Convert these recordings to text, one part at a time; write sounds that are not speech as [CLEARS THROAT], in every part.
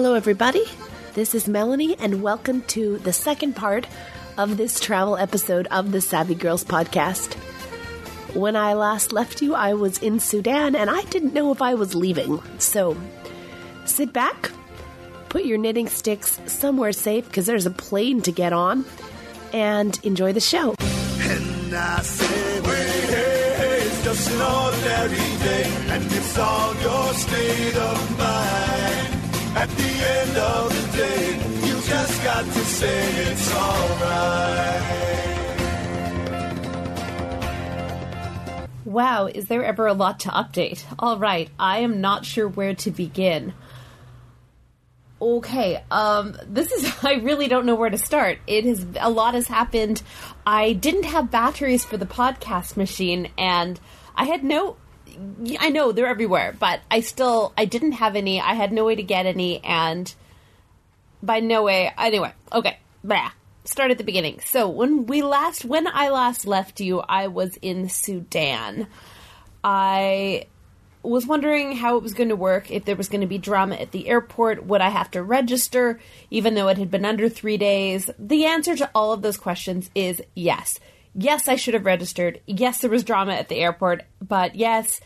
Hello, everybody. This is Melanie, and welcome to the second part of this travel episode of the Savvy Girls podcast. When I last left you, I was in Sudan and I didn't know if I was leaving. So sit back, put your knitting sticks somewhere safe because there's a plane to get on, and enjoy the show. Just an ordinary day, and it's all your state of mind. At the end of the day, you just got to say it's alright. Wow, is there ever a lot to update? All right, I am not sure where to begin. Okay, um, this is, [LAUGHS] I really don't know where to start. It has, a lot has happened. I didn't have batteries for the podcast machine, and I had no, I know they're everywhere, but I still, I didn't have any. I had no way to get any, and by no way, anyway, okay, blah. Start at the beginning. So when we last, when I last left you, I was in Sudan. I was wondering how it was going to work, if there was going to be drama at the airport, would I have to register, even though it had been under three days? The answer to all of those questions is yes. Yes, I should have registered. Yes, there was drama at the airport, but yes,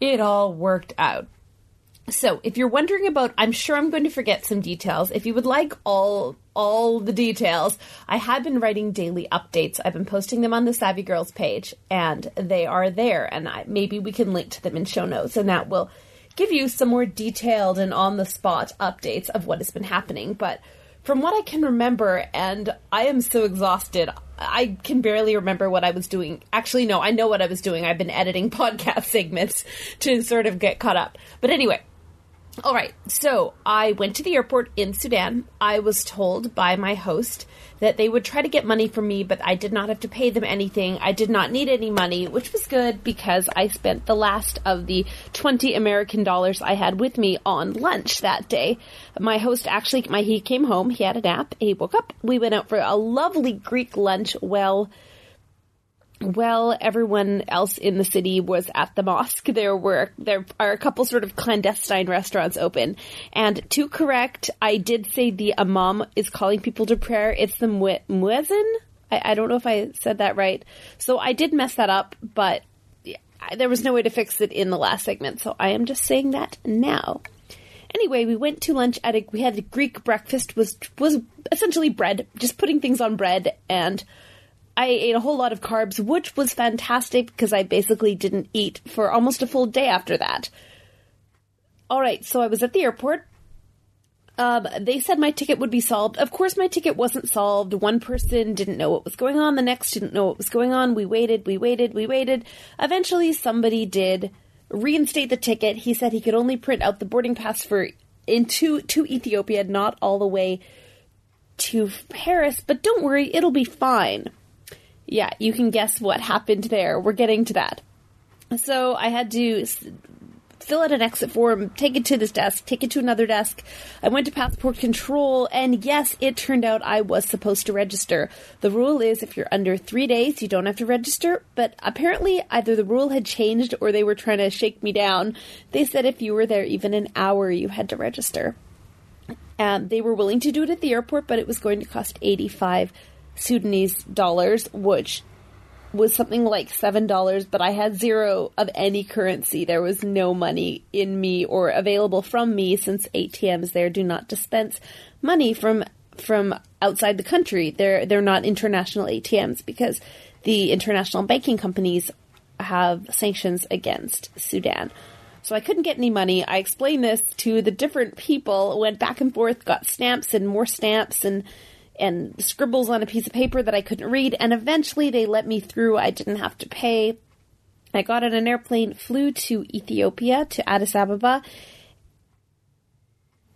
it all worked out. So, if you're wondering about, I'm sure I'm going to forget some details. If you would like all all the details, I have been writing daily updates. I've been posting them on the Savvy Girls page, and they are there. And I, maybe we can link to them in show notes, and that will give you some more detailed and on the spot updates of what has been happening. But from what I can remember, and I am so exhausted, I can barely remember what I was doing. Actually, no, I know what I was doing. I've been editing [LAUGHS] podcast segments to sort of get caught up. But anyway, all right, so I went to the airport in Sudan. I was told by my host that they would try to get money from me, but I did not have to pay them anything. I did not need any money, which was good because I spent the last of the 20 American dollars I had with me on lunch that day. My host actually, my, he came home, he had a nap, he woke up, we went out for a lovely Greek lunch, well, well, everyone else in the city was at the mosque. There were there are a couple sort of clandestine restaurants open, and to correct, I did say the imam is calling people to prayer. It's the mu- muezzin. I, I don't know if I said that right, so I did mess that up, but there was no way to fix it in the last segment, so I am just saying that now. Anyway, we went to lunch at a we had a Greek breakfast was was essentially bread, just putting things on bread and I ate a whole lot of carbs, which was fantastic because I basically didn't eat for almost a full day after that. All right, so I was at the airport. Um, they said my ticket would be solved. Of course, my ticket wasn't solved. One person didn't know what was going on. The next didn't know what was going on. We waited, we waited, we waited. Eventually, somebody did reinstate the ticket. He said he could only print out the boarding pass for into to Ethiopia, not all the way to Paris. But don't worry, it'll be fine yeah, you can guess what happened there. We're getting to that. So I had to fill out an exit form, take it to this desk, take it to another desk. I went to passport control, and yes, it turned out I was supposed to register. The rule is if you're under three days, you don't have to register, but apparently either the rule had changed or they were trying to shake me down. They said if you were there even an hour, you had to register. Um, they were willing to do it at the airport, but it was going to cost 85 Sudanese dollars, which was something like seven dollars, but I had zero of any currency. There was no money in me or available from me since ATMs there do not dispense money from from outside the country. They're they're not international ATMs because the international banking companies have sanctions against Sudan. So I couldn't get any money. I explained this to the different people, went back and forth, got stamps and more stamps and and scribbles on a piece of paper that I couldn't read, and eventually they let me through. I didn't have to pay. I got on an airplane, flew to Ethiopia, to Addis Ababa,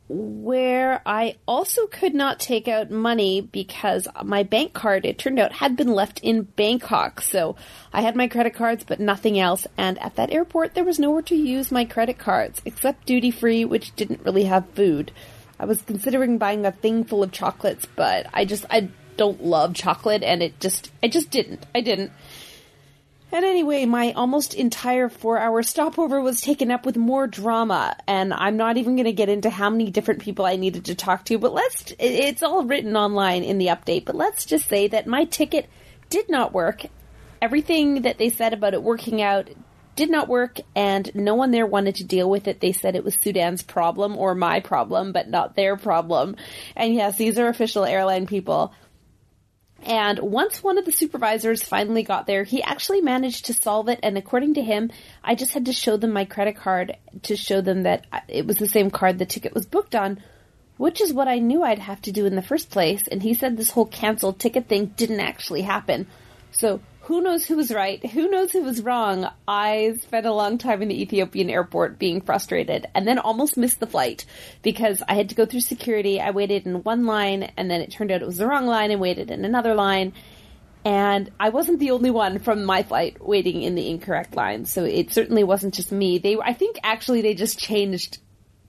where I also could not take out money because my bank card, it turned out, had been left in Bangkok. So I had my credit cards, but nothing else. And at that airport, there was nowhere to use my credit cards except duty free, which didn't really have food. I was considering buying a thing full of chocolates, but I just I don't love chocolate and it just I just didn't. I didn't. And anyway, my almost entire four hour stopover was taken up with more drama, and I'm not even going to get into how many different people I needed to talk to, but let's, it's all written online in the update, but let's just say that my ticket did not work. Everything that they said about it working out did not work, and no one there wanted to deal with it. They said it was Sudan's problem or my problem, but not their problem. And yes, these are official airline people. And once one of the supervisors finally got there, he actually managed to solve it. And according to him, I just had to show them my credit card to show them that it was the same card the ticket was booked on, which is what I knew I'd have to do in the first place. And he said this whole canceled ticket thing didn't actually happen. So who knows who was right? Who knows who was wrong? I spent a long time in the Ethiopian airport being frustrated and then almost missed the flight because I had to go through security. I waited in one line and then it turned out it was the wrong line and waited in another line. And I wasn't the only one from my flight waiting in the incorrect line. So it certainly wasn't just me. They, I think actually they just changed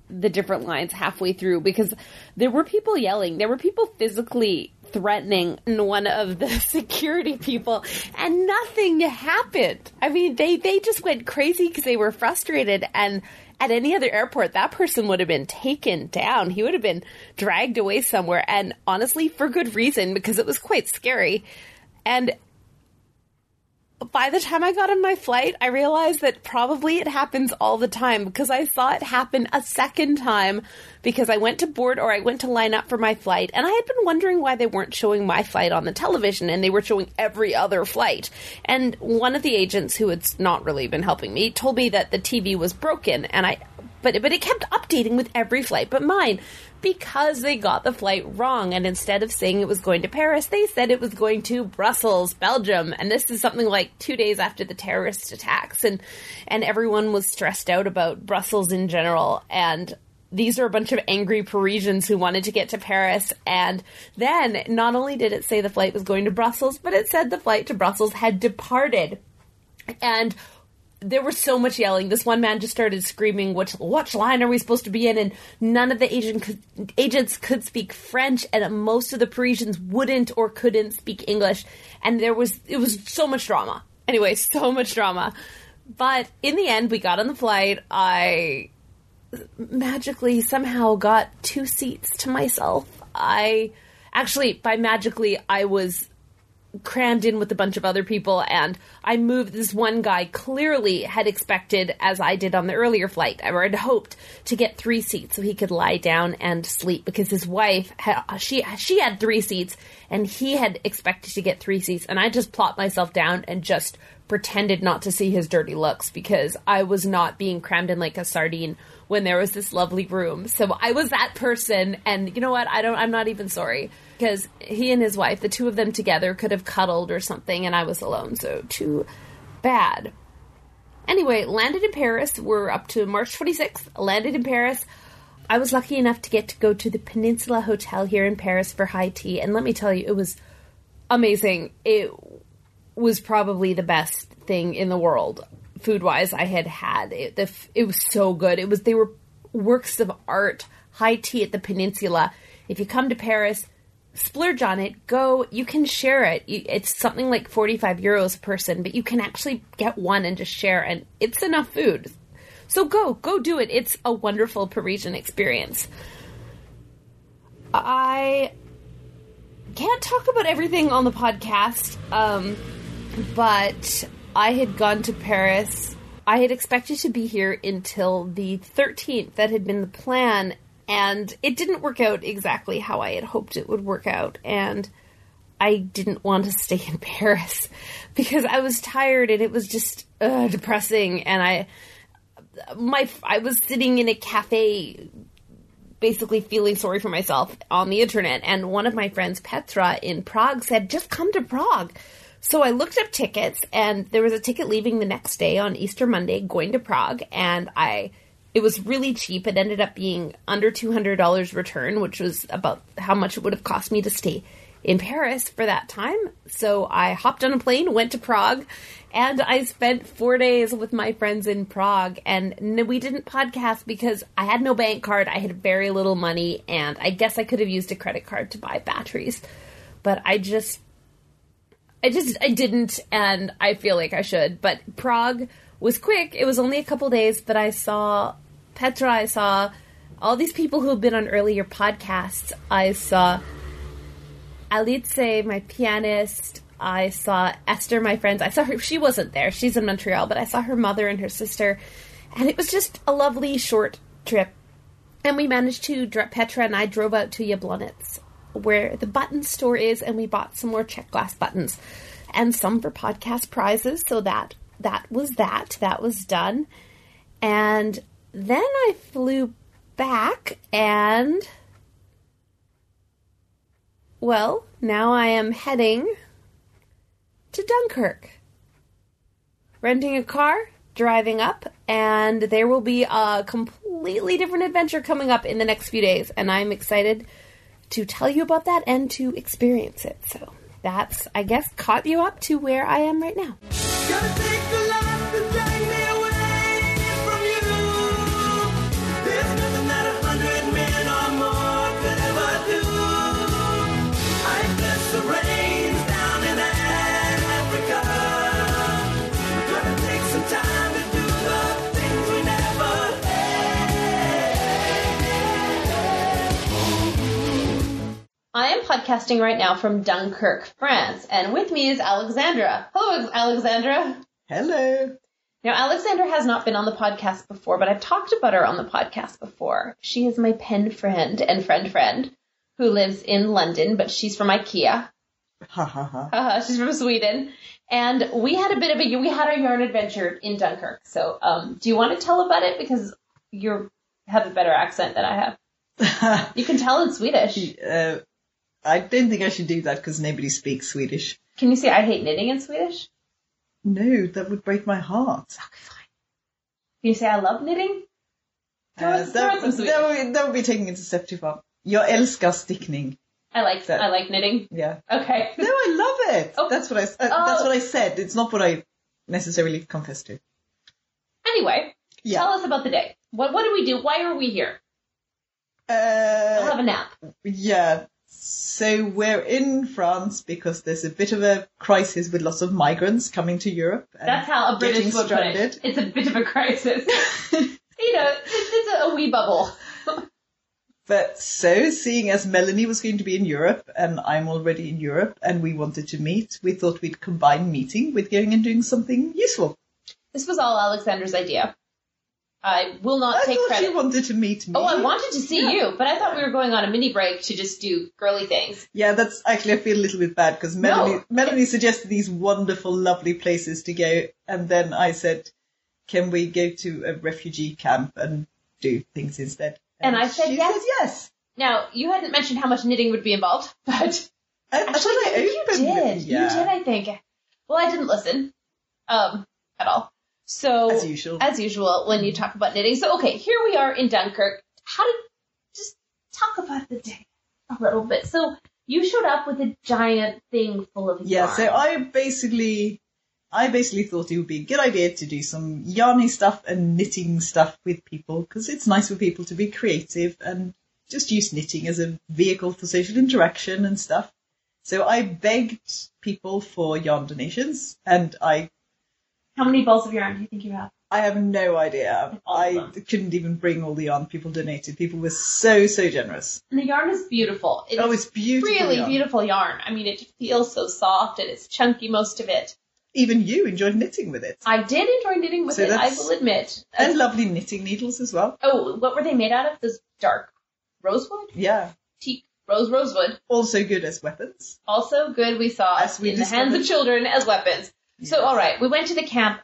the different lines halfway through because there were people yelling. There were people physically threatening one of the [LAUGHS] security people and nothing happened. I mean, they, they just went crazy because they were frustrated and at any other airport, that person would have been taken down. He would have been dragged away somewhere and honestly for good reason because it was quite scary. And by the time I got on my flight, I realized that probably it happens all the time because I saw it happen a second time because I went to board or I went to line up for my flight and I had been wondering why they weren't showing my flight on the television and they were showing every other flight. And one of the agents who had not really been helping me told me that the TV was broken and I but but it kept updating with every flight but mine because they got the flight wrong. And instead of saying it was going to Paris, they said it was going to Brussels, Belgium. And this is something like two days after the terrorist attacks. And, and everyone was stressed out about Brussels in general. And these are a bunch of angry Parisians who wanted to get to Paris. And then not only did it say the flight was going to Brussels, but it said the flight to Brussels had departed. And there was so much yelling. This one man just started screaming, "Which which line are we supposed to be in?" And none of the agent agents could speak French, and most of the Parisians wouldn't or couldn't speak English. And there was it was so much drama. Anyway, [LAUGHS] so much drama. But in the end, we got on the flight. I magically somehow got two seats to myself. I actually, by magically, I was crammed in with a bunch of other people and I moved this one guy clearly had expected as I did on the earlier flight I had hoped to get three seats so he could lie down and sleep because his wife she she had three seats and he had expected to get three seats and I just plopped myself down and just pretended not to see his dirty looks because I was not being crammed in like a sardine when there was this lovely room. So I was that person and you know what? I don't I'm not even sorry because he and his wife, the two of them together, could have cuddled or something, and I was alone, so too bad. Anyway, landed in Paris. We're up to March 26th. Landed in Paris. I was lucky enough to get to go to the Peninsula Hotel here in Paris for high tea, and let me tell you, it was amazing. It was probably the best thing in the world, food wise. I had had it. The, it was so good. It was they were works of art. High tea at the Peninsula. If you come to Paris, splurge on it. Go. You can share it. It's something like 45 euros a person, but you can actually get one and just share, and it's enough food. So go, go do it. It's a wonderful Parisian experience. I can't talk about everything on the podcast, um, but I had gone to Paris. I had expected to be here until the 13th. That had been the plan, and it didn't work out exactly how I had hoped it would work out. And I didn't want to stay in [LAUGHS] Paris because I was tired and it was just uh, depressing. And I, my, I was sitting in a cafe, basically feeling sorry for myself on the internet. And one of my friends, Petra in Prague, said, "Just come to Prague." So I looked up tickets, and there was a ticket leaving the next day on Easter Monday, going to Prague, and I it was really cheap. It ended up being under $200 return, which was about how much it would have cost me to stay in Paris for that time. So I hopped on a plane, went to Prague, and I spent four days with my friends in Prague. And we didn't podcast because I had no bank card, I had very little money, and I guess I could have used a credit card to buy batteries. But I just I just I didn't, and I feel like I should. But Prague was quick. It was only a couple days, but I saw Petra. I saw all these people who have been on earlier podcasts. I saw Alice, my pianist. I saw Esther, my friends. I saw her. She wasn't there. She's in Montreal, but I saw her mother and her sister, and it was just a lovely short trip. And we managed to. Petra and I drove out to Jablonec, where the button store is, and we bought some more Czech glass buttons, and some for podcast prizes. So that that was that. That was done, and then I flew back and. Well, now I am heading to Dunkirk. Renting a car, driving up, and there will be a completely different adventure coming up in the next few days, and I'm excited to tell you about that and to experience it. So that's, I guess, caught you up to where I am right now. I am podcasting right now from Dunkirk, France, and with me is Alexandra. Hello, Alexandra. Hello. Now, Alexandra has not been on the podcast before, but I've talked about her on the podcast before. She is my pen friend and friend friend who lives in London, but she's from IKEA. Ha ha ha. Uh, she's from Sweden. And we had a bit of a, we had our yarn adventure in Dunkirk. So, um, do you want to tell about it? Because you have a better accent than I have. [LAUGHS] You can tell in Swedish. uh, I don't think I should do that because nobody speaks Swedish. Can you say I hate knitting in Swedish? No, that would break my heart. Okay, fine. Can you say I love knitting? Uh, us- throw us some that, that, would, that would be taking it a step too far. Jag älskar stickning. I like, that- I like knitting. Yeah. Okay. [LAUGHS] No, I love it. Oh. That's what I. Uh, Oh. That's what I said. It's not what I necessarily confess to. Anyway, Yeah. tell us about the day. What, what do we do? Why are we here? I'll Uh, have a nap. yeah. So we're in France because there's a bit of a crisis with lots of migrants coming to Europe. and That's how a British would put it. It's a bit of a crisis. [LAUGHS] you know, it's, it's a wee bubble. [LAUGHS] But so, seeing as Melanie was going to be in Europe and I'm already in Europe and we wanted to meet, we thought we'd combine meeting with going and doing something useful. This was all Alexandra's idea. I will not I take thought credit. you wanted to meet me. Oh, I wanted to see you, but I thought we were going on a mini break to just do girly things. Yeah, that's actually, I feel a little bit bad because Melanie, Melanie suggested these wonderful, lovely places to go. And then I said, can we go to a refugee camp and do things instead? And I said she yes. Said yes. Now, you hadn't mentioned how much knitting would be involved, [LAUGHS] but I, I actually, thought I I you did. it. You did, I think. Well, I didn't listen, um, at all. So As usual. as usual, when you talk about knitting. So okay, here we are in Dunkirk. How did just talk about the day a little bit? So you showed up with a giant thing full of yarn. Yeah, yarn. so I basically, I basically thought it would be a good idea to do some yarny stuff and knitting stuff with people because it's nice for people to be creative and just use knitting as a vehicle for social interaction and stuff. So I begged people for yarn donations and I, How many balls of yarn do you think you have? I have no idea. I couldn't even bring all the yarn people donated. People were so, so generous. And the yarn is beautiful. It oh, it's beautiful. really yarn. beautiful yarn. I mean, it feels so soft and it's chunky most of it. Even you enjoyed knitting with it. I did enjoy knitting with So it. I will admit. And lovely knitting needles as well. oh, what were they made out of? This dark rosewood, Yeah. teak, rose, rosewood. Also good as weapons. Also good. We saw As we in the hands of children as weapons. So, all right, we went to the camp.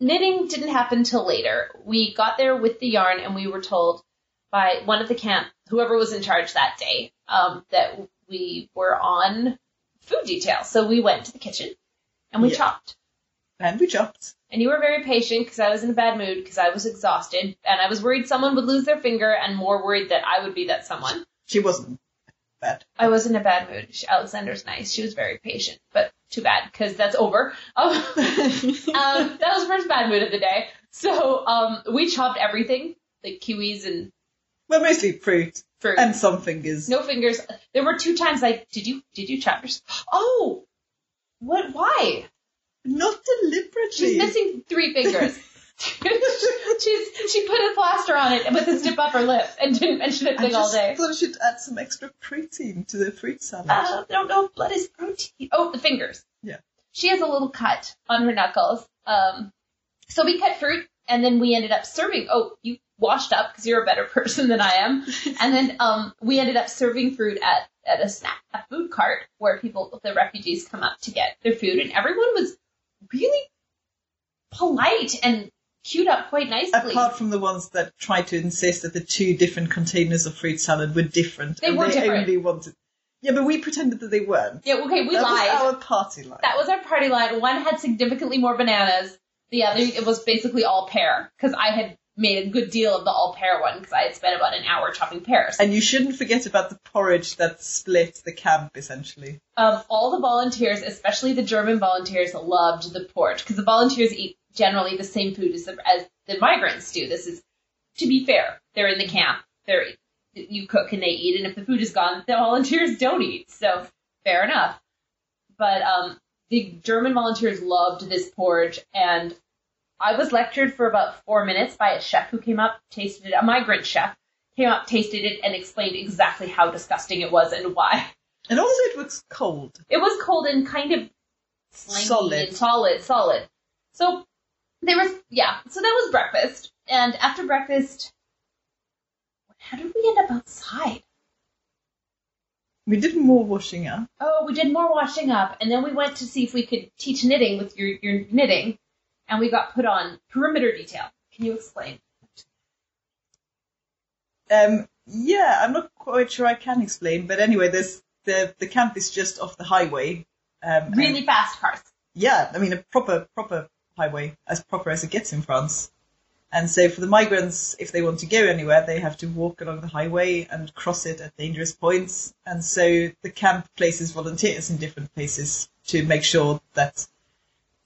Knitting didn't happen till later. We got there with the yarn, and we were told by one of the camp, whoever was in charge that day, um, that we were on food detail. So we went to the kitchen and we Yeah. chopped. And we chopped. And you were very patient because I was in a bad mood because I was exhausted and I was worried someone would lose their finger and more worried that I would be that someone. She wasn't bad. I was in a bad mood. She, Alexandra's nice. She was very patient, but too bad because that's over. [LAUGHS] Um, um, [LAUGHS] that was first bad mood of the day. So um, we chopped everything, like kiwis and well, mostly fruit fruit. and some fingers. no fingers. There were two times like, did you did you chop yours? Oh, What? Why? Not deliberately. She's missing three fingers. [LAUGHS] She's she put a plaster on it with a snip up her lip and didn't mention a I thing all just day. thought she'd add some extra protein to the fruit salad. Uh, I don't know if blood is protein. Oh, the fingers. Yeah. She has a little cut on her knuckles. Um, so we cut fruit and then we ended up serving. Oh, you washed up because you're a better [LAUGHS] person than I am. [LAUGHS] and then um, we ended up serving fruit at at a snack, a food cart where people, the refugees, come up to get their food, and everyone was really polite and queued up quite nicely. Apart from the ones that tried to insist that the two different containers of fruit salad were different. They and were they different. only wanted. Yeah, but we pretended that they weren't. yeah, okay, we that lied. That was our party line. That was our party line. One had significantly more bananas. The other, it was basically all pear because I had made a good deal of the all pear one because I had spent about an hour chopping pears. and you shouldn't forget about the porridge that split the camp, essentially. Um, all the volunteers, especially the German volunteers, loved the porridge because the volunteers eat generally the same food as the, as the migrants do. This is, to be fair, they're in the camp. They're you cook and they eat, and if the food is gone, the volunteers don't eat. So fair enough. But um, the German volunteers loved this porridge, and I was lectured for about four minutes by a chef who came up, tasted it, a migrant chef came up, tasted it, and explained exactly how disgusting it was and why. And also it was cold. It was cold and kind of Solid. and solid, solid. So there was, yeah. So that was breakfast, and after breakfast, how did we end up outside? We did more washing up. Oh, we did more washing up, and then we went to see if we could teach knitting with your your knitting, and we got put on perimeter detail. Can you explain? Um, yeah, I'm not quite sure I can explain, but anyway, there's the the camp is just off the highway. Um, and- Really fast cars. yeah, I mean a proper proper highway, as proper as it gets in France. And so for the migrants, if they want to go anywhere, they have to walk along the highway and cross it at dangerous points. And so the camp places volunteers in different places to make sure that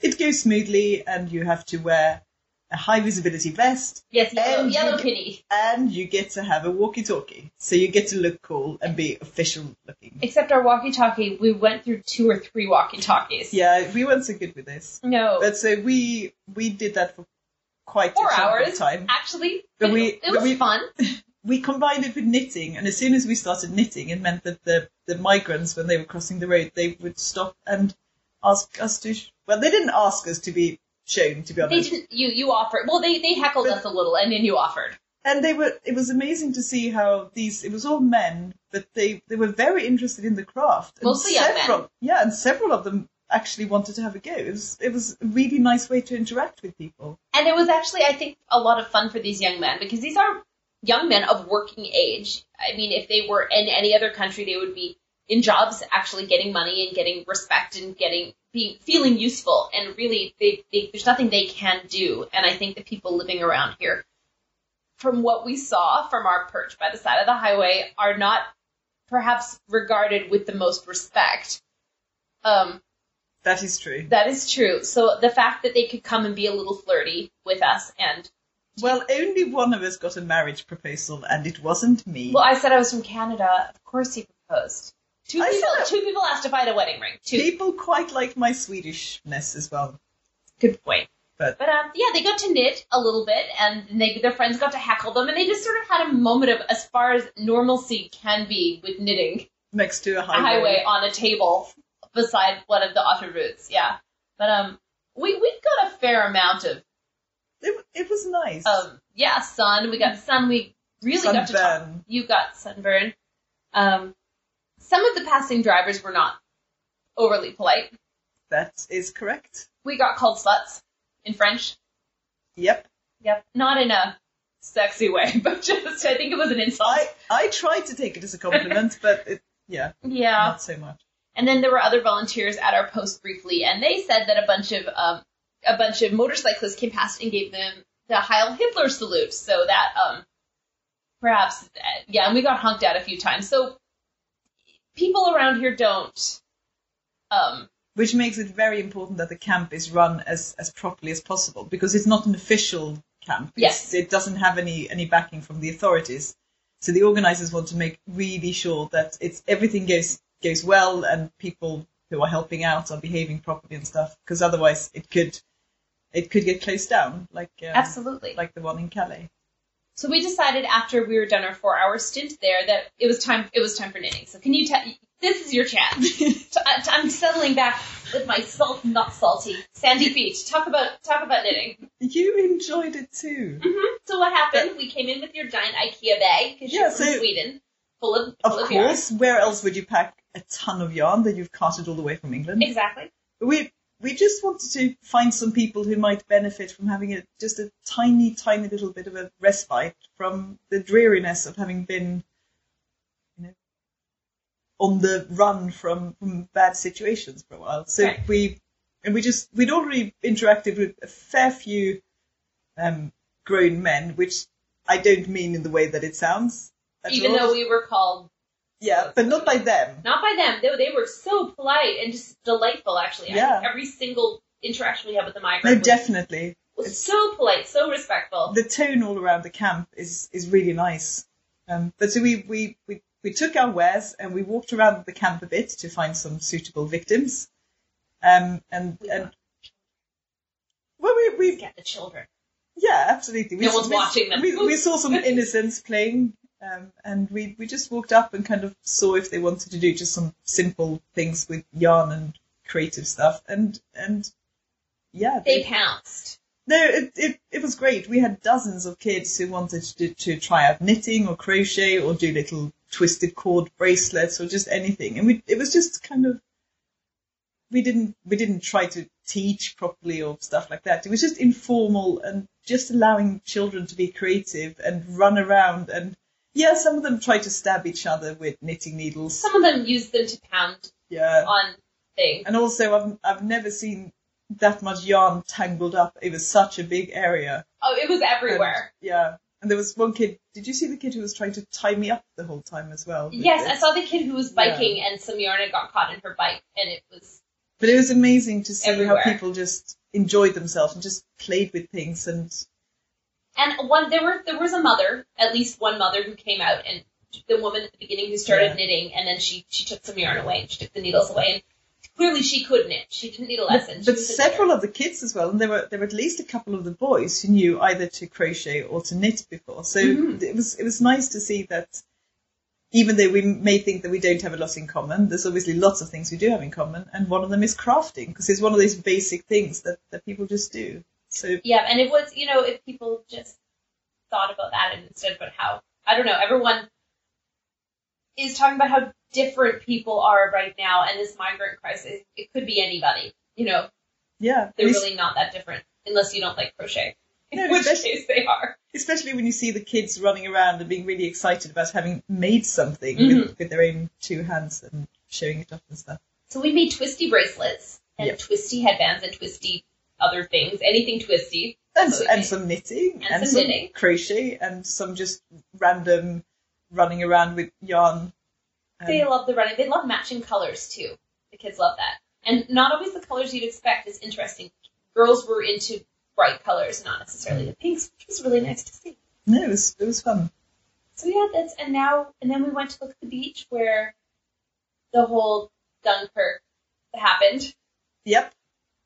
it goes smoothly and you have to wear a high visibility vest Yes, yellow, And you yellow get- kitty. and you get to have a walkie-talkie. So you get to look cool and be official looking. Except our walkie-talkie, we went through two or three walkie-talkies. Yeah, we weren't so good with this. No, But so we we did that for quite four a chunk of hours time. actually. But we- it, was we- fun. [LAUGHS] we combined it with knitting, and as soon as we started knitting, it meant that the, the migrants, when they were crossing the road, they would stop and ask us to. Sh- well, they didn't ask us to be shown, to be They honest. didn't. You you offered. Well, they they heckled But- us a little, and then you offered. And they were. It was amazing to see how these. It was all men, but they they were very interested in the craft. And Mostly young men. several, Yeah, and several of them actually wanted to have a go. It was it was a really nice way to interact with people. And it was actually, I think, a lot of fun for these young men because these are young men of working age. I mean, if they were in any other country, they would be in jobs, actually getting money and getting respect and getting being feeling useful. And really, they, they, there's nothing they can do. And I think the people living around here, from what we saw from our perch by the side of the highway, are not perhaps regarded with the most respect. Um, That is true. that is true. So the fact that they could come and be a little flirty with us and Well, only one of us got a marriage proposal, and it wasn't me. Well, I said I was from Canada. Of course he proposed. Two I people. Two people asked I had a wedding ring. Two. People quite like my Swedishness as well. Good point. But- but um, yeah, they got to knit a little bit, and they, their friends got to heckle them, and they just sort of had a moment of as far as normalcy can be with knitting Next to a a highway. highway on a table beside one of the autoroutes. Yeah, but um, we we got a fair amount of It, it was nice. um, yeah, sun. We got sun. We really got to talk. You got sunburn. Um, some of the passing drivers were not overly polite. That is correct. We got called sluts in French. Yep. Yep. Not in a sexy way, [LAUGHS] but just, I think it was an insult. I, I tried to take it as a compliment, [LAUGHS] but it, yeah, yeah. not so much. And then there were other volunteers at our post briefly, and they said that a bunch of, um, a bunch of motorcyclists came past and gave them the Heil Hitler salute. So that, um, perhaps, uh, yeah, and we got honked at a few times. So people around here don't, um, Which makes it very important that the camp is run as, as properly as possible because it's not an official camp. It's- Yes. It doesn't have any, any backing from the authorities. So the organizers want to make really sure that it's everything goes goes well and people who are helping out are behaving properly and stuff. Because otherwise, it could it could get closed down, like um, Absolutely. like the one in Calais. So we decided after we were done our four hour stint there that it was time it was time for knitting. So can you tell this is your chance. [LAUGHS] I'm settling back with my salt not salty sandy feet. Talk about talk about knitting. You enjoyed it too. hmm So what happened? We came in with your giant IKEA bag because Yeah, you're from so- Sweden, full of Of full of yarn. course, where else would you pack a ton of yarn that you've carted all the way from England? Exactly. we we just wanted to find some people who might benefit from having a just a tiny, tiny little bit of a respite from the dreariness of having been, you know, on the run from, from bad situations for a while. So Right. we and we just we'd already interacted with a fair few um, grown men, which I don't mean in the way that it sounds. Even all. though we were called yeah, but not by them. not by them, they, they were so polite and just delightful. Actually, I Yeah. every single interaction we had with the No, migrant was, definitely. was so polite, so respectful. the tone all around the camp is is really nice. Um, but so we, we, we, we took our wares and we walked around the camp a bit to find some suitable victims. Um, and and well, we, we Get the children. yeah, absolutely. We, No one's we, watching them. We, we saw some [LAUGHS] innocents playing, um, and we we just walked up and kind of saw if they wanted to do just some simple things with yarn and creative stuff, and and yeah, They pounced. no, it, it, it was great. We had dozens of kids who wanted to, to try out knitting or crochet or do little twisted cord bracelets or just anything. And we, it was just kind of, we didn't, we didn't try to teach properly or stuff like that. It was just informal and just allowing children to be creative and run around. And yeah, some of them tried to stab each other with knitting needles. Some of them used them to pound Yeah. on things. And also I've, I've never seen that much yarn tangled up. It was such a big area. Oh, it was And, everywhere. yeah. And there was one kid. Did you see the kid who was trying to tie me up the whole time as well? Yes, I saw the kid who was biking and some yarn had got caught in her bike, and it was But it was amazing to see Everywhere. how people just enjoyed themselves and just played with things. And and one there were there was a mother, at least one mother who came out and the woman at the beginning who started Yeah. knitting, and then she she took some yarn away and she took the needles away, and clearly she could knit. She didn't need a lesson. but, but several of the kids as well, and there were there were at least a couple of the boys who knew either to crochet or to knit before. So Mhm. it was it was nice to see that. Even though we may think that we don't have a lot in common, there's obviously lots of things we do have in common, and one of them is crafting because it's one of these basic things that, that people just do. So Yeah, and it was, you know, if people just thought about that and instead about how, I don't know, everyone is talking about how different people are right now, and this migrant crisis, it could be anybody. You know, yeah, they're really not that different, unless you don't like crochet. [LAUGHS] No, In which case they are. especially when you see the kids running around and being really excited about having made something Mm-hmm. with, with their own two hands and showing it off and stuff. So we made twisty bracelets, and Yep. twisty headbands, and twisty other things, anything twisty. And, So and some knitting and and, some some knitting. crochet and some just random running around with yarn. Um, They love the running. They love matching colors too. The kids love that. And not always the colors you'd expect is interesting. Girls were into bright colors, not necessarily the pinks, which was really nice to see. no, it was it was fun. So yeah, that's and now and then we went to look at the beach where the whole Dunkirk happened, Yep,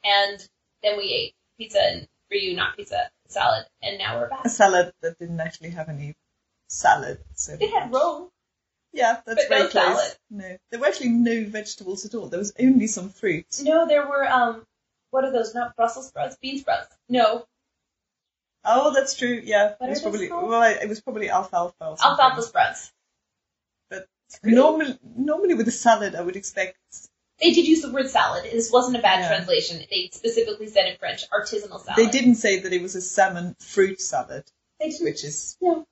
and then we ate pizza and for you not pizza salad, and now we're back. a salad that didn't actually have any salad. So It had roll. yeah, that's but very no close. salad. No, there were actually no vegetables at all. There was only some fruit. No, there were um, what are those? Not Brussels sprouts, bean sprouts. No, Oh, that's true. Yeah, What it was probably called? well, it was probably alfalfa. Or alfalfa sprouts. But normally, normally with a salad, I would expect. They did use the word salad. This wasn't a bad Yeah. translation. They specifically said in French, artisanal salad. They didn't say that it was a salmon fruit salad, They didn't. which is No.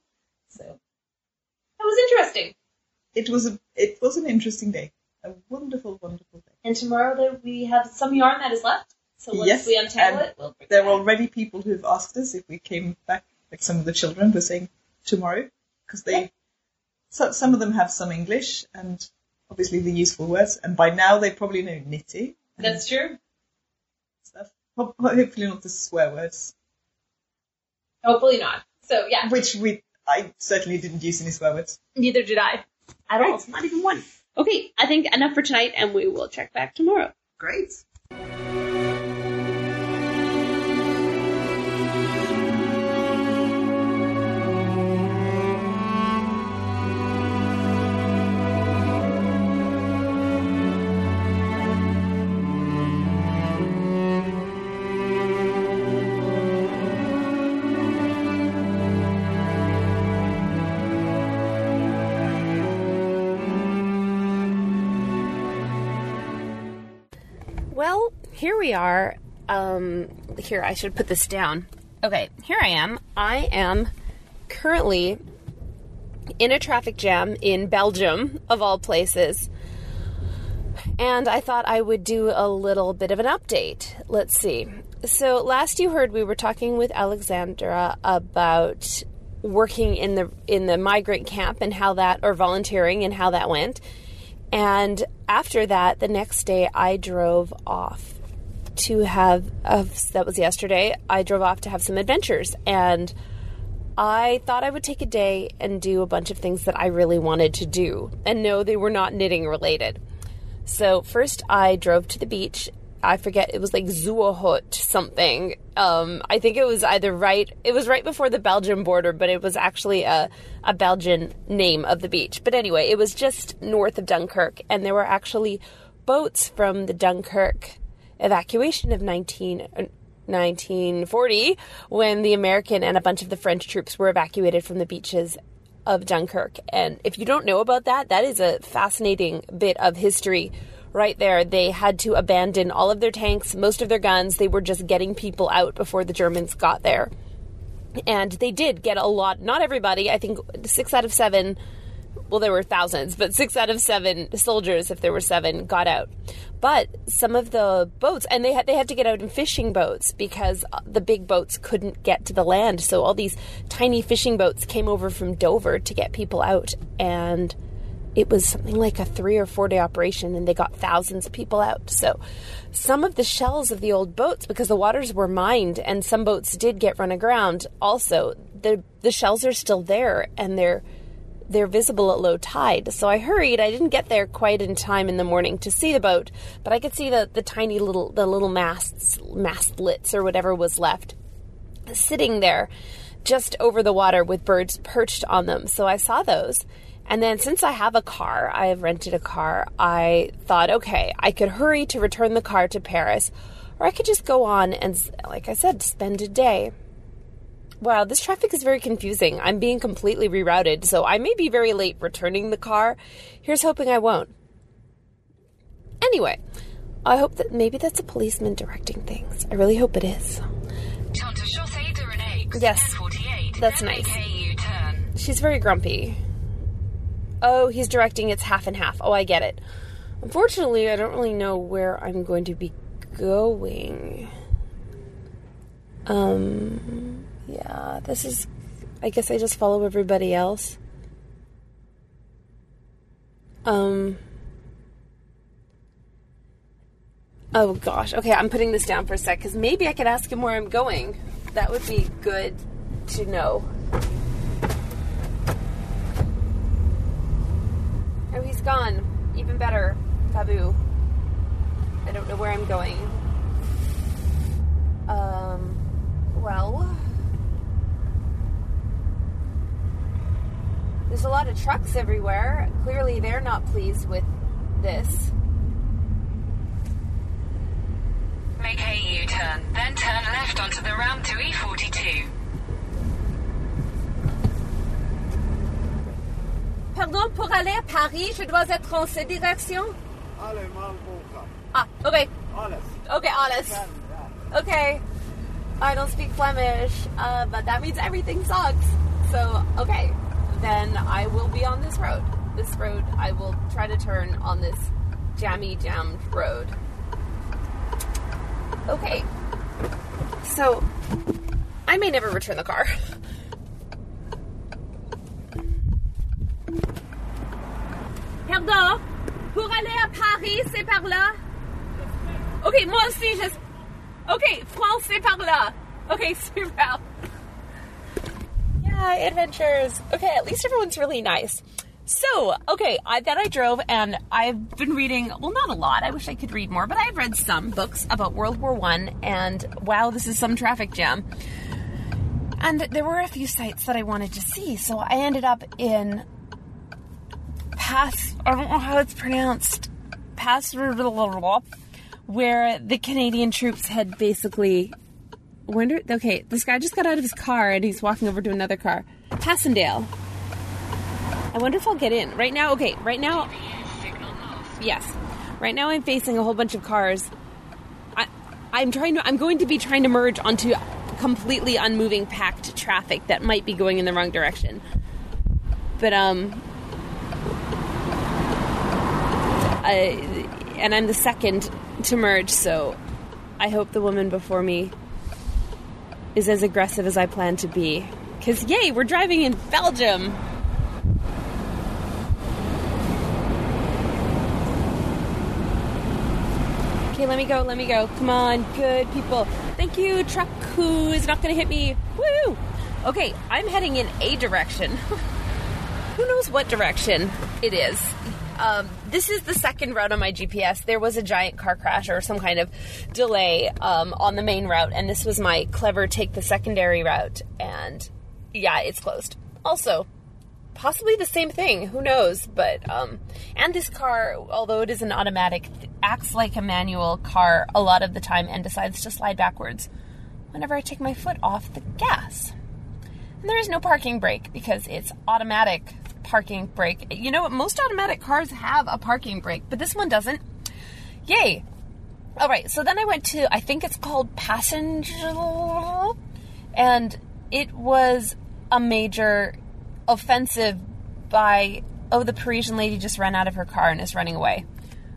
so. That was interesting. It was a. It was an interesting day. A wonderful, wonderful day. And tomorrow there, we have some yarn that is left. So once Yes, we untangle it, we'll bring There are already people who've asked us if we came back. Like some of the children were saying tomorrow because they. Yeah. So, some of them have some English and obviously the useful words, and by now they probably know nitty. That's true. stuff. Hopefully not the swear words, Hopefully not. So yeah, which we I certainly didn't use any swear words. neither did I. At all. Not even one. Okay, I think enough for tonight, and we will check back tomorrow. Great. We are. Um, here, I should put this down. Okay, here I am. I am currently in a traffic jam in Belgium, of all places. And I thought I would do a little bit of an update. Let's see. So, last you heard, we were talking with Alexandra about working in the in the migrant camp and how that or volunteering and how that went. And after that, the next day, I drove off to have, uh, that was yesterday, I drove off to have some adventures. And I thought I would take a day and do a bunch of things that I really wanted to do. And no, they were not knitting related. So, first, I drove to the beach. I forget, it was like Zuahut something. Um, I think it was either right, it was right before the Belgian border, but it was actually a, a Belgian name of the beach. But anyway, it was just north of Dunkirk, and there were actually boats from the Dunkirk evacuation of 19, uh, 1940 when the American and a bunch of the French troops were evacuated from the beaches of Dunkirk. And if you don't know about that, that is a fascinating bit of history right there. They had to abandon all of their tanks, most of their guns. They were just getting people out before the Germans got there. And they did get a lot, not everybody, I think six out of seven, well, there were thousands, but six out of seven soldiers, if there were seven, got out. But some of the boats, and they had they had to get out in fishing boats because the big boats couldn't get to the land. So all these tiny fishing boats came over from Dover to get people out, and it was something like a three or four day operation and they got thousands of people out. So some of the shells of the old boats, because the waters were mined and some boats did get run aground also, the the shells are still there and they're they're visible at low tide. So I hurried. I didn't get there quite in time in the morning to see the boat, but I could see the, the tiny little the little masts mastlets or whatever was left sitting there just over the water with birds perched on them. So I saw those. And then since I have a car, I have rented a car, I thought, okay, I could hurry to return the car to Paris, or I could just go on and, like I said, spend a day. Wow, this traffic is very confusing. I'm being completely rerouted, so I may be very late returning the car. Here's hoping I won't. Anyway, I hope that maybe that's a policeman directing things. I really hope it is. Yes, that's nice. She's very grumpy. Oh, he's directing it's half and half. Oh, I get it. Unfortunately, I don't really know where I'm going to be going. Um, yeah, this is. I guess I just follow everybody else. Um. Oh gosh. Okay, I'm putting this down for a sec because maybe I could ask him where I'm going. That would be good to know. Oh, he's gone. Even better. Taboo. I don't know where I'm going. Um, well. There's a lot of trucks everywhere. Clearly, they're not pleased with this. Make a U-turn, then turn left onto the ramp to E E42. Pardon, pour aller à Paris, je dois être en cette direction? Allemal boka. Ah, okay. Alles. Okay, alles. Okay. I don't speak Flemish, uh, but that means everything sucks. So, okay. Then I will be on this road. This road, I will try to turn on this jammy jammed road. Okay. So, I may never return the car. [LAUGHS] Pardon? Pour aller à Paris, c'est par là? Ok, moi aussi, je... Ok, France, c'est par là. Ok, [LAUGHS] super. Yeah, adventures. Okay, at least everyone's really nice. So, okay, I then I drove and I've been reading, well, not a lot. I wish I could read more, but I've read some books about World War One, and wow, this is some traffic jam. And there were a few sites that I wanted to see, so I ended up in Pass. I don't know how it's pronounced. Pass where the Canadian troops had basically. Wonder. Okay, this guy just got out of his car and he's walking over to another car. Passendale. I wonder if I'll get in. Right now, okay, right now. Yes. Right now I'm facing a whole bunch of cars. I, I'm trying to. I'm going to be trying to merge onto completely unmoving packed traffic that might be going in the wrong direction. But um, I, and I'm the second to merge, so I hope the woman before me is as aggressive as I plan to be. Cause yay, we're driving in Belgium. Okay, let me go, let me go. Come on, good people. Thank you, truck who is not gonna hit me. Woo! Okay, I'm heading in a direction. [LAUGHS] who knows what direction it is? Um, this is the second route on my GPS. There was a giant car crash or some kind of delay um, on the main route, and this was my clever take the secondary route. And yeah, it's closed. Also, possibly the same thing. Who knows? But um, and this car, although it is an automatic, acts like a manual car a lot of the time and decides to slide backwards whenever I take my foot off the gas. And there is no parking brake because it's automatic parking brake. You know what? Most automatic cars have a parking brake, but this one doesn't. Yay! All right, so then I went to I think it's called Passchendaele, and it was a major offensive by oh the Parisian lady just ran out of her car and is running away.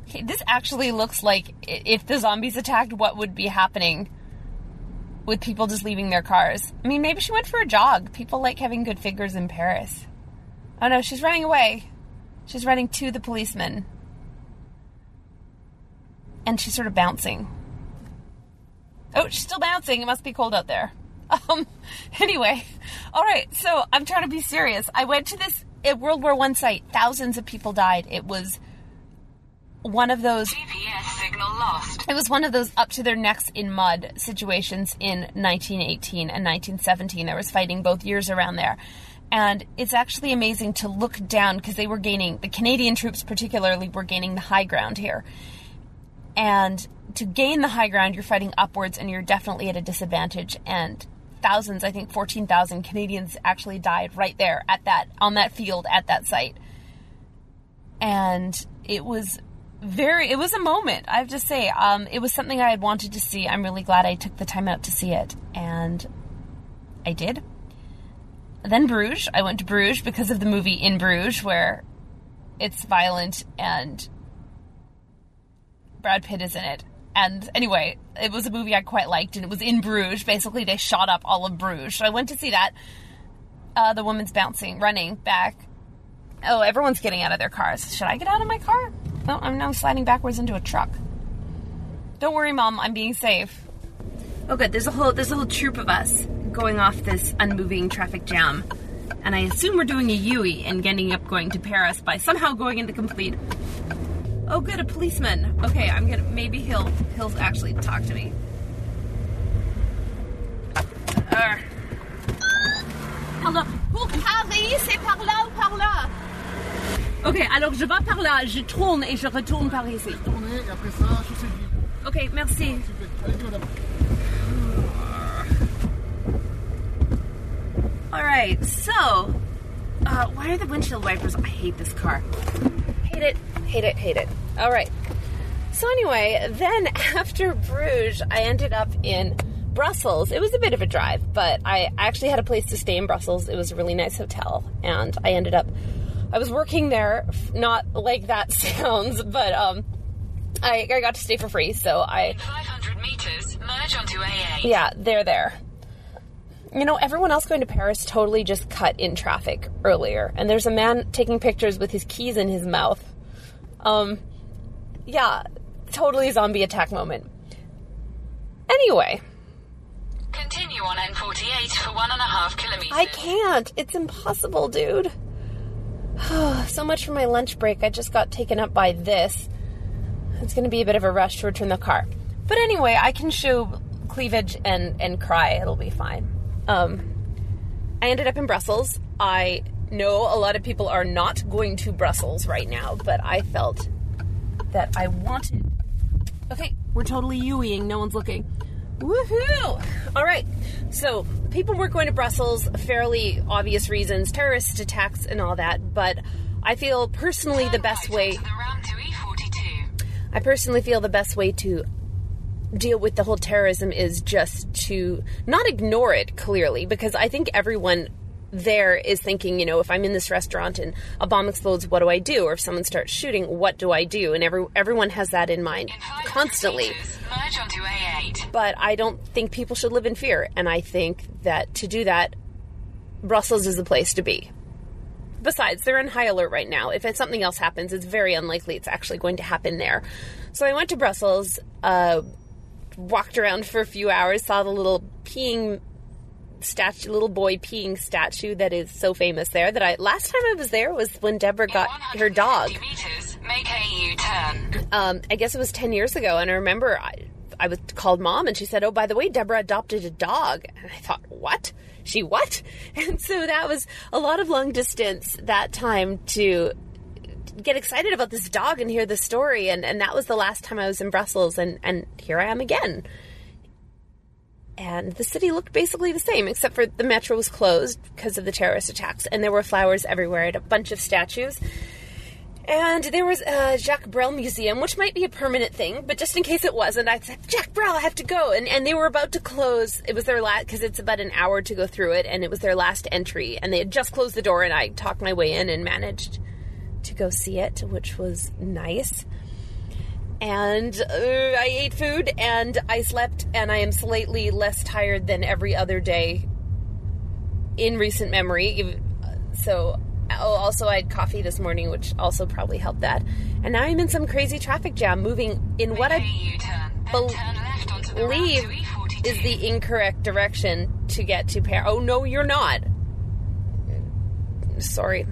Okay, this actually looks like if the zombies attacked, what would be happening with people just leaving their cars. I mean, maybe she went for a jog. People like having good figures in Paris. Oh no, she's running away. She's running to the policeman. And she's sort of bouncing. Oh, she's still bouncing. It must be cold out there. [LAUGHS] Um, anyway, all right. So I'm trying to be serious. I went to this World War One site. Thousands of people died. It was one of those GPS signal lost. it was one of those up to their necks in mud situations in 1918 and 1917. There was fighting both years around there. And it's actually amazing to look down because they were gaining, the Canadian troops particularly were gaining the high ground here. And to gain the high ground, you're fighting upwards and you're definitely at a disadvantage. And thousands, I think 14,000 Canadians actually died right there at that, on that field at that site. And it was very it was a moment i have to say um, it was something i had wanted to see i'm really glad i took the time out to see it and i did then bruges i went to bruges because of the movie in bruges where it's violent and brad pitt is in it and anyway it was a movie i quite liked and it was in bruges basically they shot up all of bruges so i went to see that uh, the woman's bouncing running back Oh, everyone's getting out of their cars. Should I get out of my car? No, I'm now sliding backwards into a truck. Don't worry, Mom. I'm being safe. Oh, good. There's a whole there's a whole troop of us going off this unmoving traffic jam, and I assume we're doing a Yui and ending up going to Paris by somehow going into complete. Oh, good, a policeman. Okay, I'm gonna maybe he'll he'll actually talk to me. Uh. Pardon. Pour Paris, c'est par là ou par là Ok, alors je vais par là, je tourne et je retourne par ici. tourner et après ça, chaussée de. Ok, merci. All right, so uh, why are the windshield wipers? I hate this car. Hate it, hate it, hate it. All right. So anyway, then [LAUGHS] after Bruges, I ended up in Brussels. It was a bit of a drive, but I actually had a place to stay in Brussels. It was a really nice hotel, and I ended up. I was working there, not like that [LAUGHS] sounds, but um, I, I got to stay for free, so I 500 meters, merge onto A8. yeah, they're there. You know, everyone else going to Paris totally just cut in traffic earlier, and there's a man taking pictures with his keys in his mouth. Um, yeah, totally zombie attack moment. Anyway, Continue on N48 for one and a half kilometers. I can't. It's impossible, dude. [SIGHS] so much for my lunch break. I just got taken up by this. It's going to be a bit of a rush to return the car. But anyway, I can show cleavage and, and cry. It'll be fine. Um, I ended up in Brussels. I know a lot of people are not going to Brussels right now, but I felt that I wanted. Okay, we're totally Yuiing. No one's looking. Woohoo! All right. So people weren't going to Brussels, fairly obvious reasons, terrorist attacks and all that. But I feel personally the best way. To the ramp to E42. I personally feel the best way to deal with the whole terrorism is just to not ignore it clearly because I think everyone there is thinking, you know, if I'm in this restaurant and a bomb explodes, what do I do? Or if someone starts shooting, what do I do? And every everyone has that in mind In constantly. meters, merge onto A8. But I don't think people should live in fear, and I think that to do that, Brussels is the place to be. Besides, they're in high alert right now. If something else happens, it's very unlikely it's actually going to happen there. So I went to Brussels, uh, walked around for a few hours, saw the little peeing statue, little boy peeing statue that is so famous there. That I last time I was there was when Deborah got her dog. meters, make a U-turn. Um, I guess it was ten years ago, and I remember I, I was called mom, and she said, "Oh, by the way, Deborah adopted a dog." And I thought, "What? She what?" [LAUGHS] And so that was a lot of long distance that time to get excited about this dog and hear the story, and and that was the last time I was in Brussels, and and here I am again. And the city looked basically the same, except for the metro was closed because of the terrorist attacks, and there were flowers everywhere and a bunch of statues. And there was a Jacques Brel museum, which might be a permanent thing, but just in case it wasn't, I said, Jacques Brel, I have to go. And, and they were about to close. It was their last, because it's about an hour to go through it, and it was their last entry. And they had just closed the door, and I talked my way in and managed to go see it, which was nice. And uh, I ate food, and I slept, and I am slightly less tired than every other day in recent memory. So, also I had coffee this morning, which also probably helped that. And now I'm in some crazy traffic jam, moving in what I U-turn, then bel- turn left onto the ramp believe is the incorrect direction to get to Paris. Oh no, you're not. Sorry.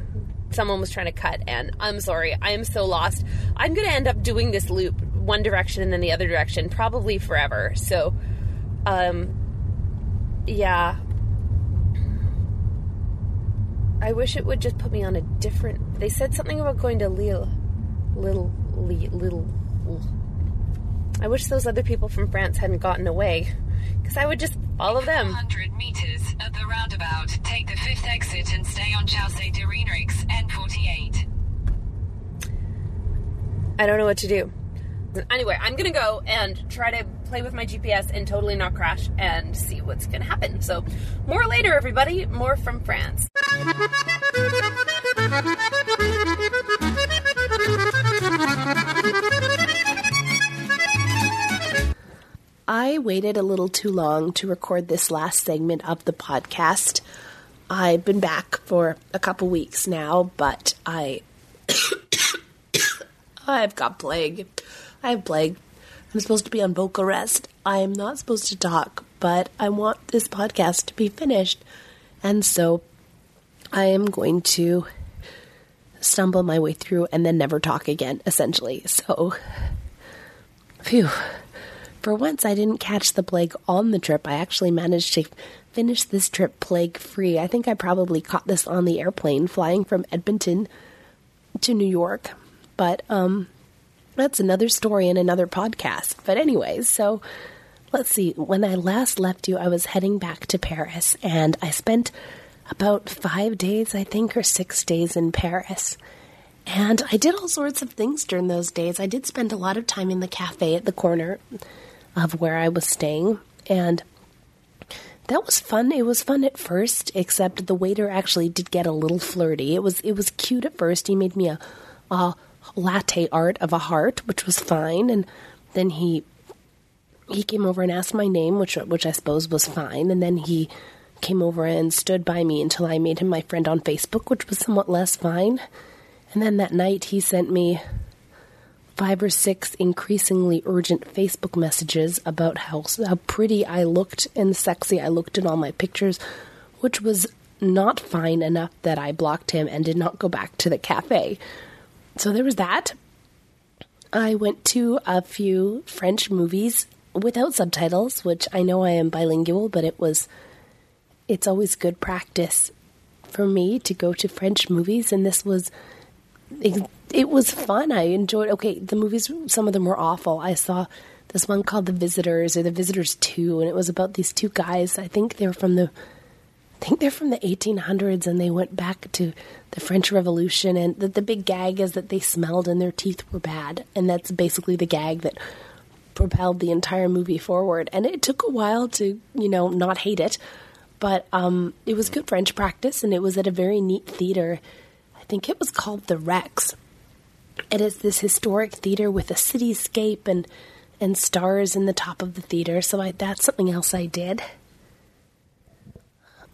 Someone was trying to cut, and I'm sorry. I am so lost. I'm going to end up doing this loop one direction and then the other direction, probably forever. So, um, yeah. I wish it would just put me on a different. They said something about going to Lille. Little, Lille, little. I wish those other people from France hadn't gotten away, because I would just follow them. 100 meters at the roundabout. Take the fifth exit and stay on Chaussee de Reenrix, N48. I don't know what to do. Anyway, I'm gonna go and try to play with my GPS and totally not crash and see what's gonna happen. So, more later, everybody. More from France. I waited a little too long to record this last segment of the podcast. I've been back for a couple weeks now, but I [COUGHS] I've got plague. I have plague. I'm supposed to be on vocal rest. I'm not supposed to talk, but I want this podcast to be finished. And so I am going to stumble my way through and then never talk again, essentially. So, phew. For once, I didn't catch the plague on the trip. I actually managed to finish this trip plague free. I think I probably caught this on the airplane flying from Edmonton to New York. But, um, that's another story in another podcast. But, anyways, so let's see. When I last left you, I was heading back to Paris, and I spent about five days, I think, or six days in Paris. And I did all sorts of things during those days. I did spend a lot of time in the cafe at the corner of where I was staying, and that was fun. It was fun at first, except the waiter actually did get a little flirty. It was it was cute at first. He made me a, a latte art of a heart, which was fine, and then he he came over and asked my name, which which I suppose was fine, and then he came over and stood by me until I made him my friend on Facebook, which was somewhat less fine. And then that night he sent me five or six increasingly urgent Facebook messages about how how pretty I looked and sexy I looked in all my pictures, which was not fine enough that I blocked him and did not go back to the cafe. So there was that. I went to a few French movies without subtitles, which I know I am bilingual, but it was it's always good practice for me to go to French movies and this was it, was fun. I enjoyed okay, the movies some of them were awful. I saw this one called The Visitors or The Visitors 2 and it was about these two guys. I think they're from the I think they're from the 1800s and they went back to the French Revolution. And the, the big gag is that they smelled and their teeth were bad. And that's basically the gag that propelled the entire movie forward. And it took a while to, you know, not hate it. But um, it was good French practice and it was at a very neat theater. I think it was called The Rex. It is this historic theater with a cityscape and and stars in the top of the theater. So I, that's something else I did.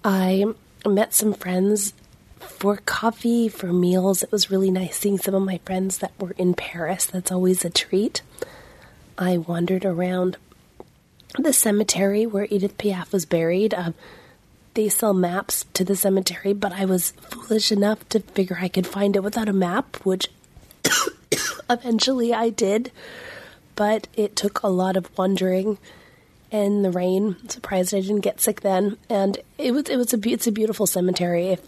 I met some friends for coffee, for meals. It was really nice seeing some of my friends that were in Paris. That's always a treat. I wandered around the cemetery where Edith Piaf was buried. Um, they sell maps to the cemetery, but I was foolish enough to figure I could find it without a map, which [COUGHS] eventually I did. But it took a lot of wandering in the rain. Surprised I didn't get sick then. And it was it was a it's a beautiful cemetery. If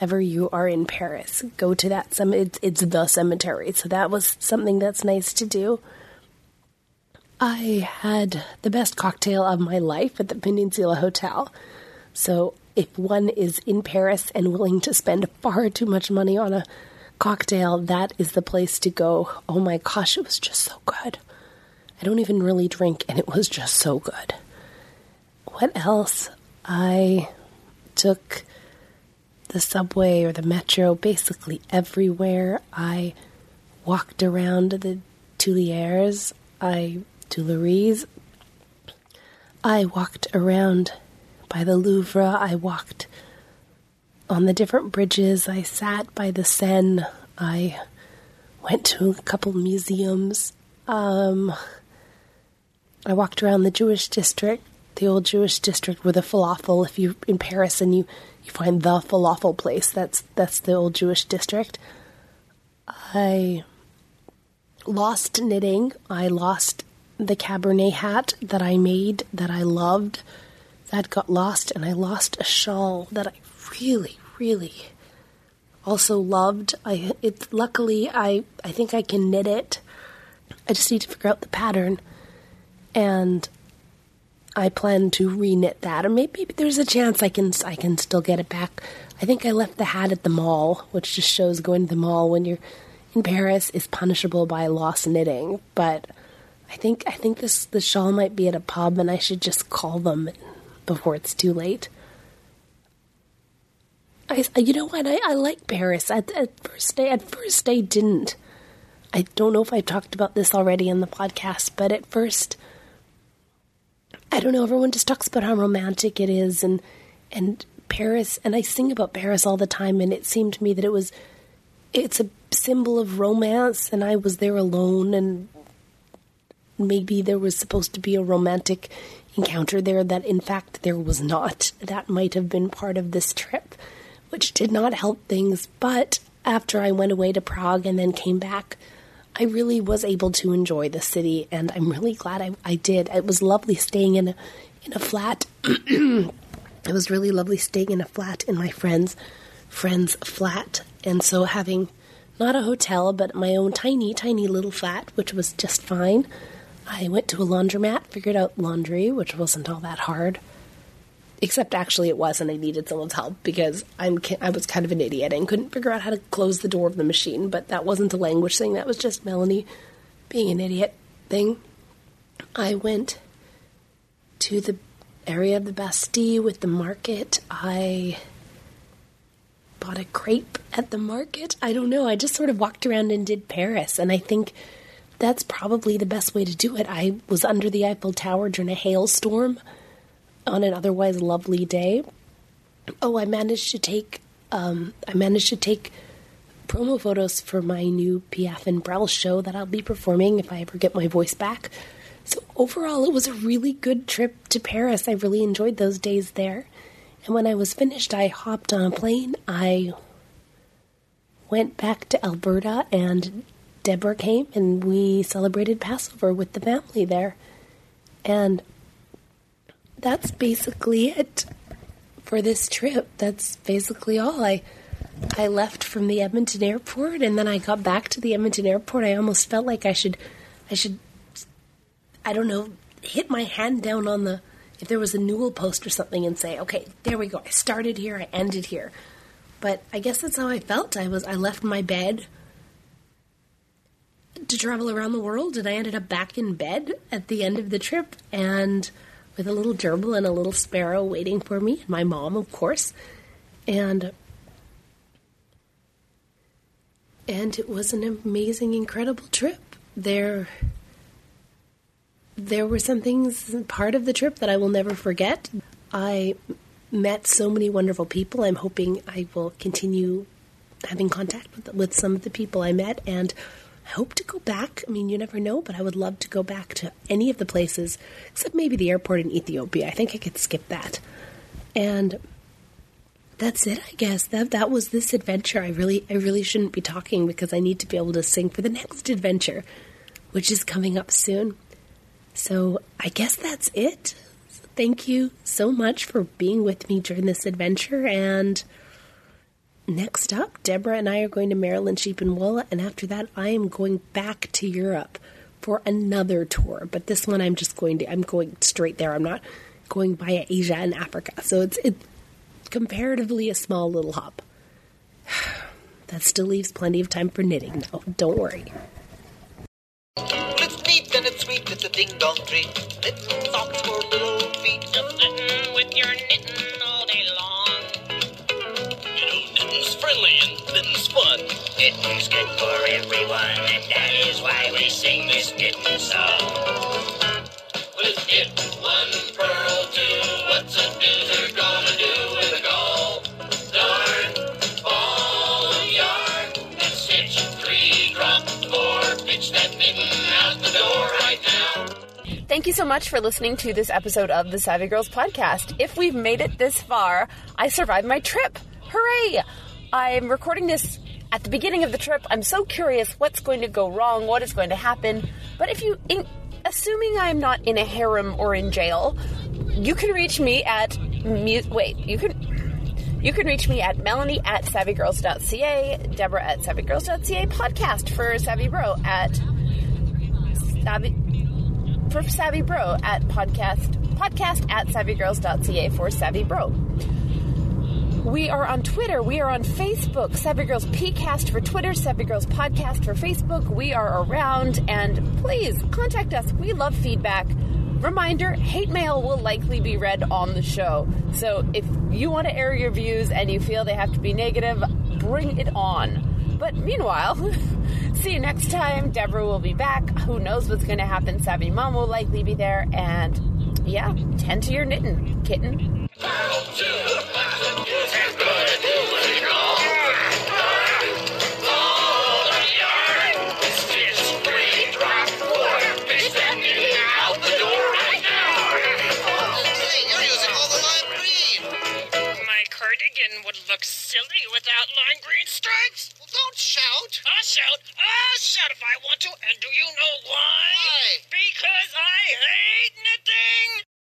ever you are in Paris, go to that cem. It's, it's the cemetery. So that was something that's nice to do. I had the best cocktail of my life at the Peninsula Hotel. So if one is in Paris and willing to spend far too much money on a cocktail, that is the place to go. Oh my gosh, it was just so good. I don't even really drink, and it was just so good. What else? I took the subway or the metro basically everywhere. I walked around the Tuileries, I Tuileries. I walked around by the Louvre. I walked on the different bridges. I sat by the Seine. I went to a couple museums. Um, I walked around the Jewish district, the old Jewish district with a falafel. If you're in Paris and you, you find the falafel place, that's that's the old Jewish district. I lost knitting. I lost the Cabernet hat that I made that I loved. That got lost, and I lost a shawl that I really, really also loved. I it luckily I I think I can knit it. I just need to figure out the pattern and I plan to reknit that, or maybe, maybe there's a chance I can I can still get it back. I think I left the hat at the mall, which just shows going to the mall when you're in Paris is punishable by lost knitting. But I think I think this the shawl might be at a pub, and I should just call them before it's too late. I, you know what? I, I like Paris. At, at first, I, at first I didn't. I don't know if I've talked about this already in the podcast, but at first I don't know, everyone just talks about how romantic it is and and Paris and I sing about Paris all the time and it seemed to me that it was it's a symbol of romance and I was there alone and maybe there was supposed to be a romantic encounter there that in fact there was not. That might have been part of this trip, which did not help things, but after I went away to Prague and then came back, I really was able to enjoy the city, and I'm really glad I, I did. It was lovely staying in a in a flat. [CLEARS THROAT] it was really lovely staying in a flat in my friend's friend's flat, and so having not a hotel but my own tiny tiny little flat, which was just fine. I went to a laundromat, figured out laundry, which wasn't all that hard except actually it wasn't. I needed someone's help because I'm I was kind of an idiot and couldn't figure out how to close the door of the machine. But that wasn't a language thing. That was just Melanie being an idiot thing. I went to the area of the Bastille with the market. I bought a crepe at the market. I don't know. I just sort of walked around and did Paris, and I think that's probably the best way to do it. I was under the Eiffel Tower during a hailstorm on an otherwise lovely day. Oh, I managed to take um, I managed to take promo photos for my new Piaf and Brel show that I'll be performing if I ever get my voice back. So overall, it was a really good trip to Paris. I really enjoyed those days there, And when I was finished, I hopped on a plane. I went back to Alberta, and Deborah came, and we celebrated Passover with the family there. And that's basically it for this trip. That's basically all. I I left from the Edmonton airport, and then I got back to the Edmonton airport. I almost felt like I should, I should, I don't know, hit my hand down on the if there was a newel post or something and say, okay, there we go. I started here, I ended here. But I guess that's how I felt. I was I left my bed to travel around the world, and I ended up back in bed at the end of the trip, and with a little gerbil and a little sparrow waiting for me, and my mom, of course, and and it was an amazing, incredible trip. There, there were some things part of the trip that I will never forget. I met so many wonderful people. I'm hoping I will continue having contact with with some of the people I met, and I hope to go back. I mean, you never know, but I would love to go back to any of the places except maybe the airport in Ethiopia. I think I could skip that, and that's it. I guess that that was this adventure. I really, I really shouldn't be talking because I need to be able to sing for the next adventure, which is coming up soon. So I guess that's it. Thank you so much for being with me during this adventure. And next up, Deborah and I are going to Maryland Sheep and Wool. And after that, I am going back to Europe for another tour. But this one, I'm just going to, I'm going straight there. I'm not going via Asia and Africa. So it's, it's comparatively a small little hop. [SIGHS] That still leaves plenty of time for knitting, though. Don't worry. It's neat and it's sweet, it's a ding dong treat. Socks for little feet. Just knitting with your knitting friendly fun. Knitting's good for everyone, and that is why we sing this knitting song. Let's knit one purl, two. What's a doozer gonna do with a gall? Darn ball of yarn and stitch three drop four. Pitch that knitting out the door right now. Thank you so much for listening to this episode of the Savvy Girls podcast. If we've made it this far, I survived my trip. Hooray! I'm recording this at the beginning of the trip. I'm so curious what's going to go wrong, what is going to happen. But if you, in, assuming I'm not in a harem or in jail, you can reach me at wait, you can you can reach me at melanie at savvygirls.ca, Deborah at savvygirls.ca, podcast for Savvy Bro at savvy for Savvy Bro at podcast podcast at savvygirls.ca for Savvy Bro. We are on Twitter. We are on Facebook. Savvy Girls PCast for Twitter. Savvy Girls Podcast for Facebook. We are around, and please contact us. We love feedback. Reminder: hate mail will likely be read on the show. So if you want to air your views and you feel they have to be negative, bring it on. But meanwhile, [LAUGHS] see you next time. Deborah will be back. Who knows what's going to happen? Savvy Mom will likely be there. And yeah, tend to your knitting, kitten. Would look silly without lime green stripes. Shout. I'll shout. I'll shout if I want to. And do you know why? Why? Because I hate knitting.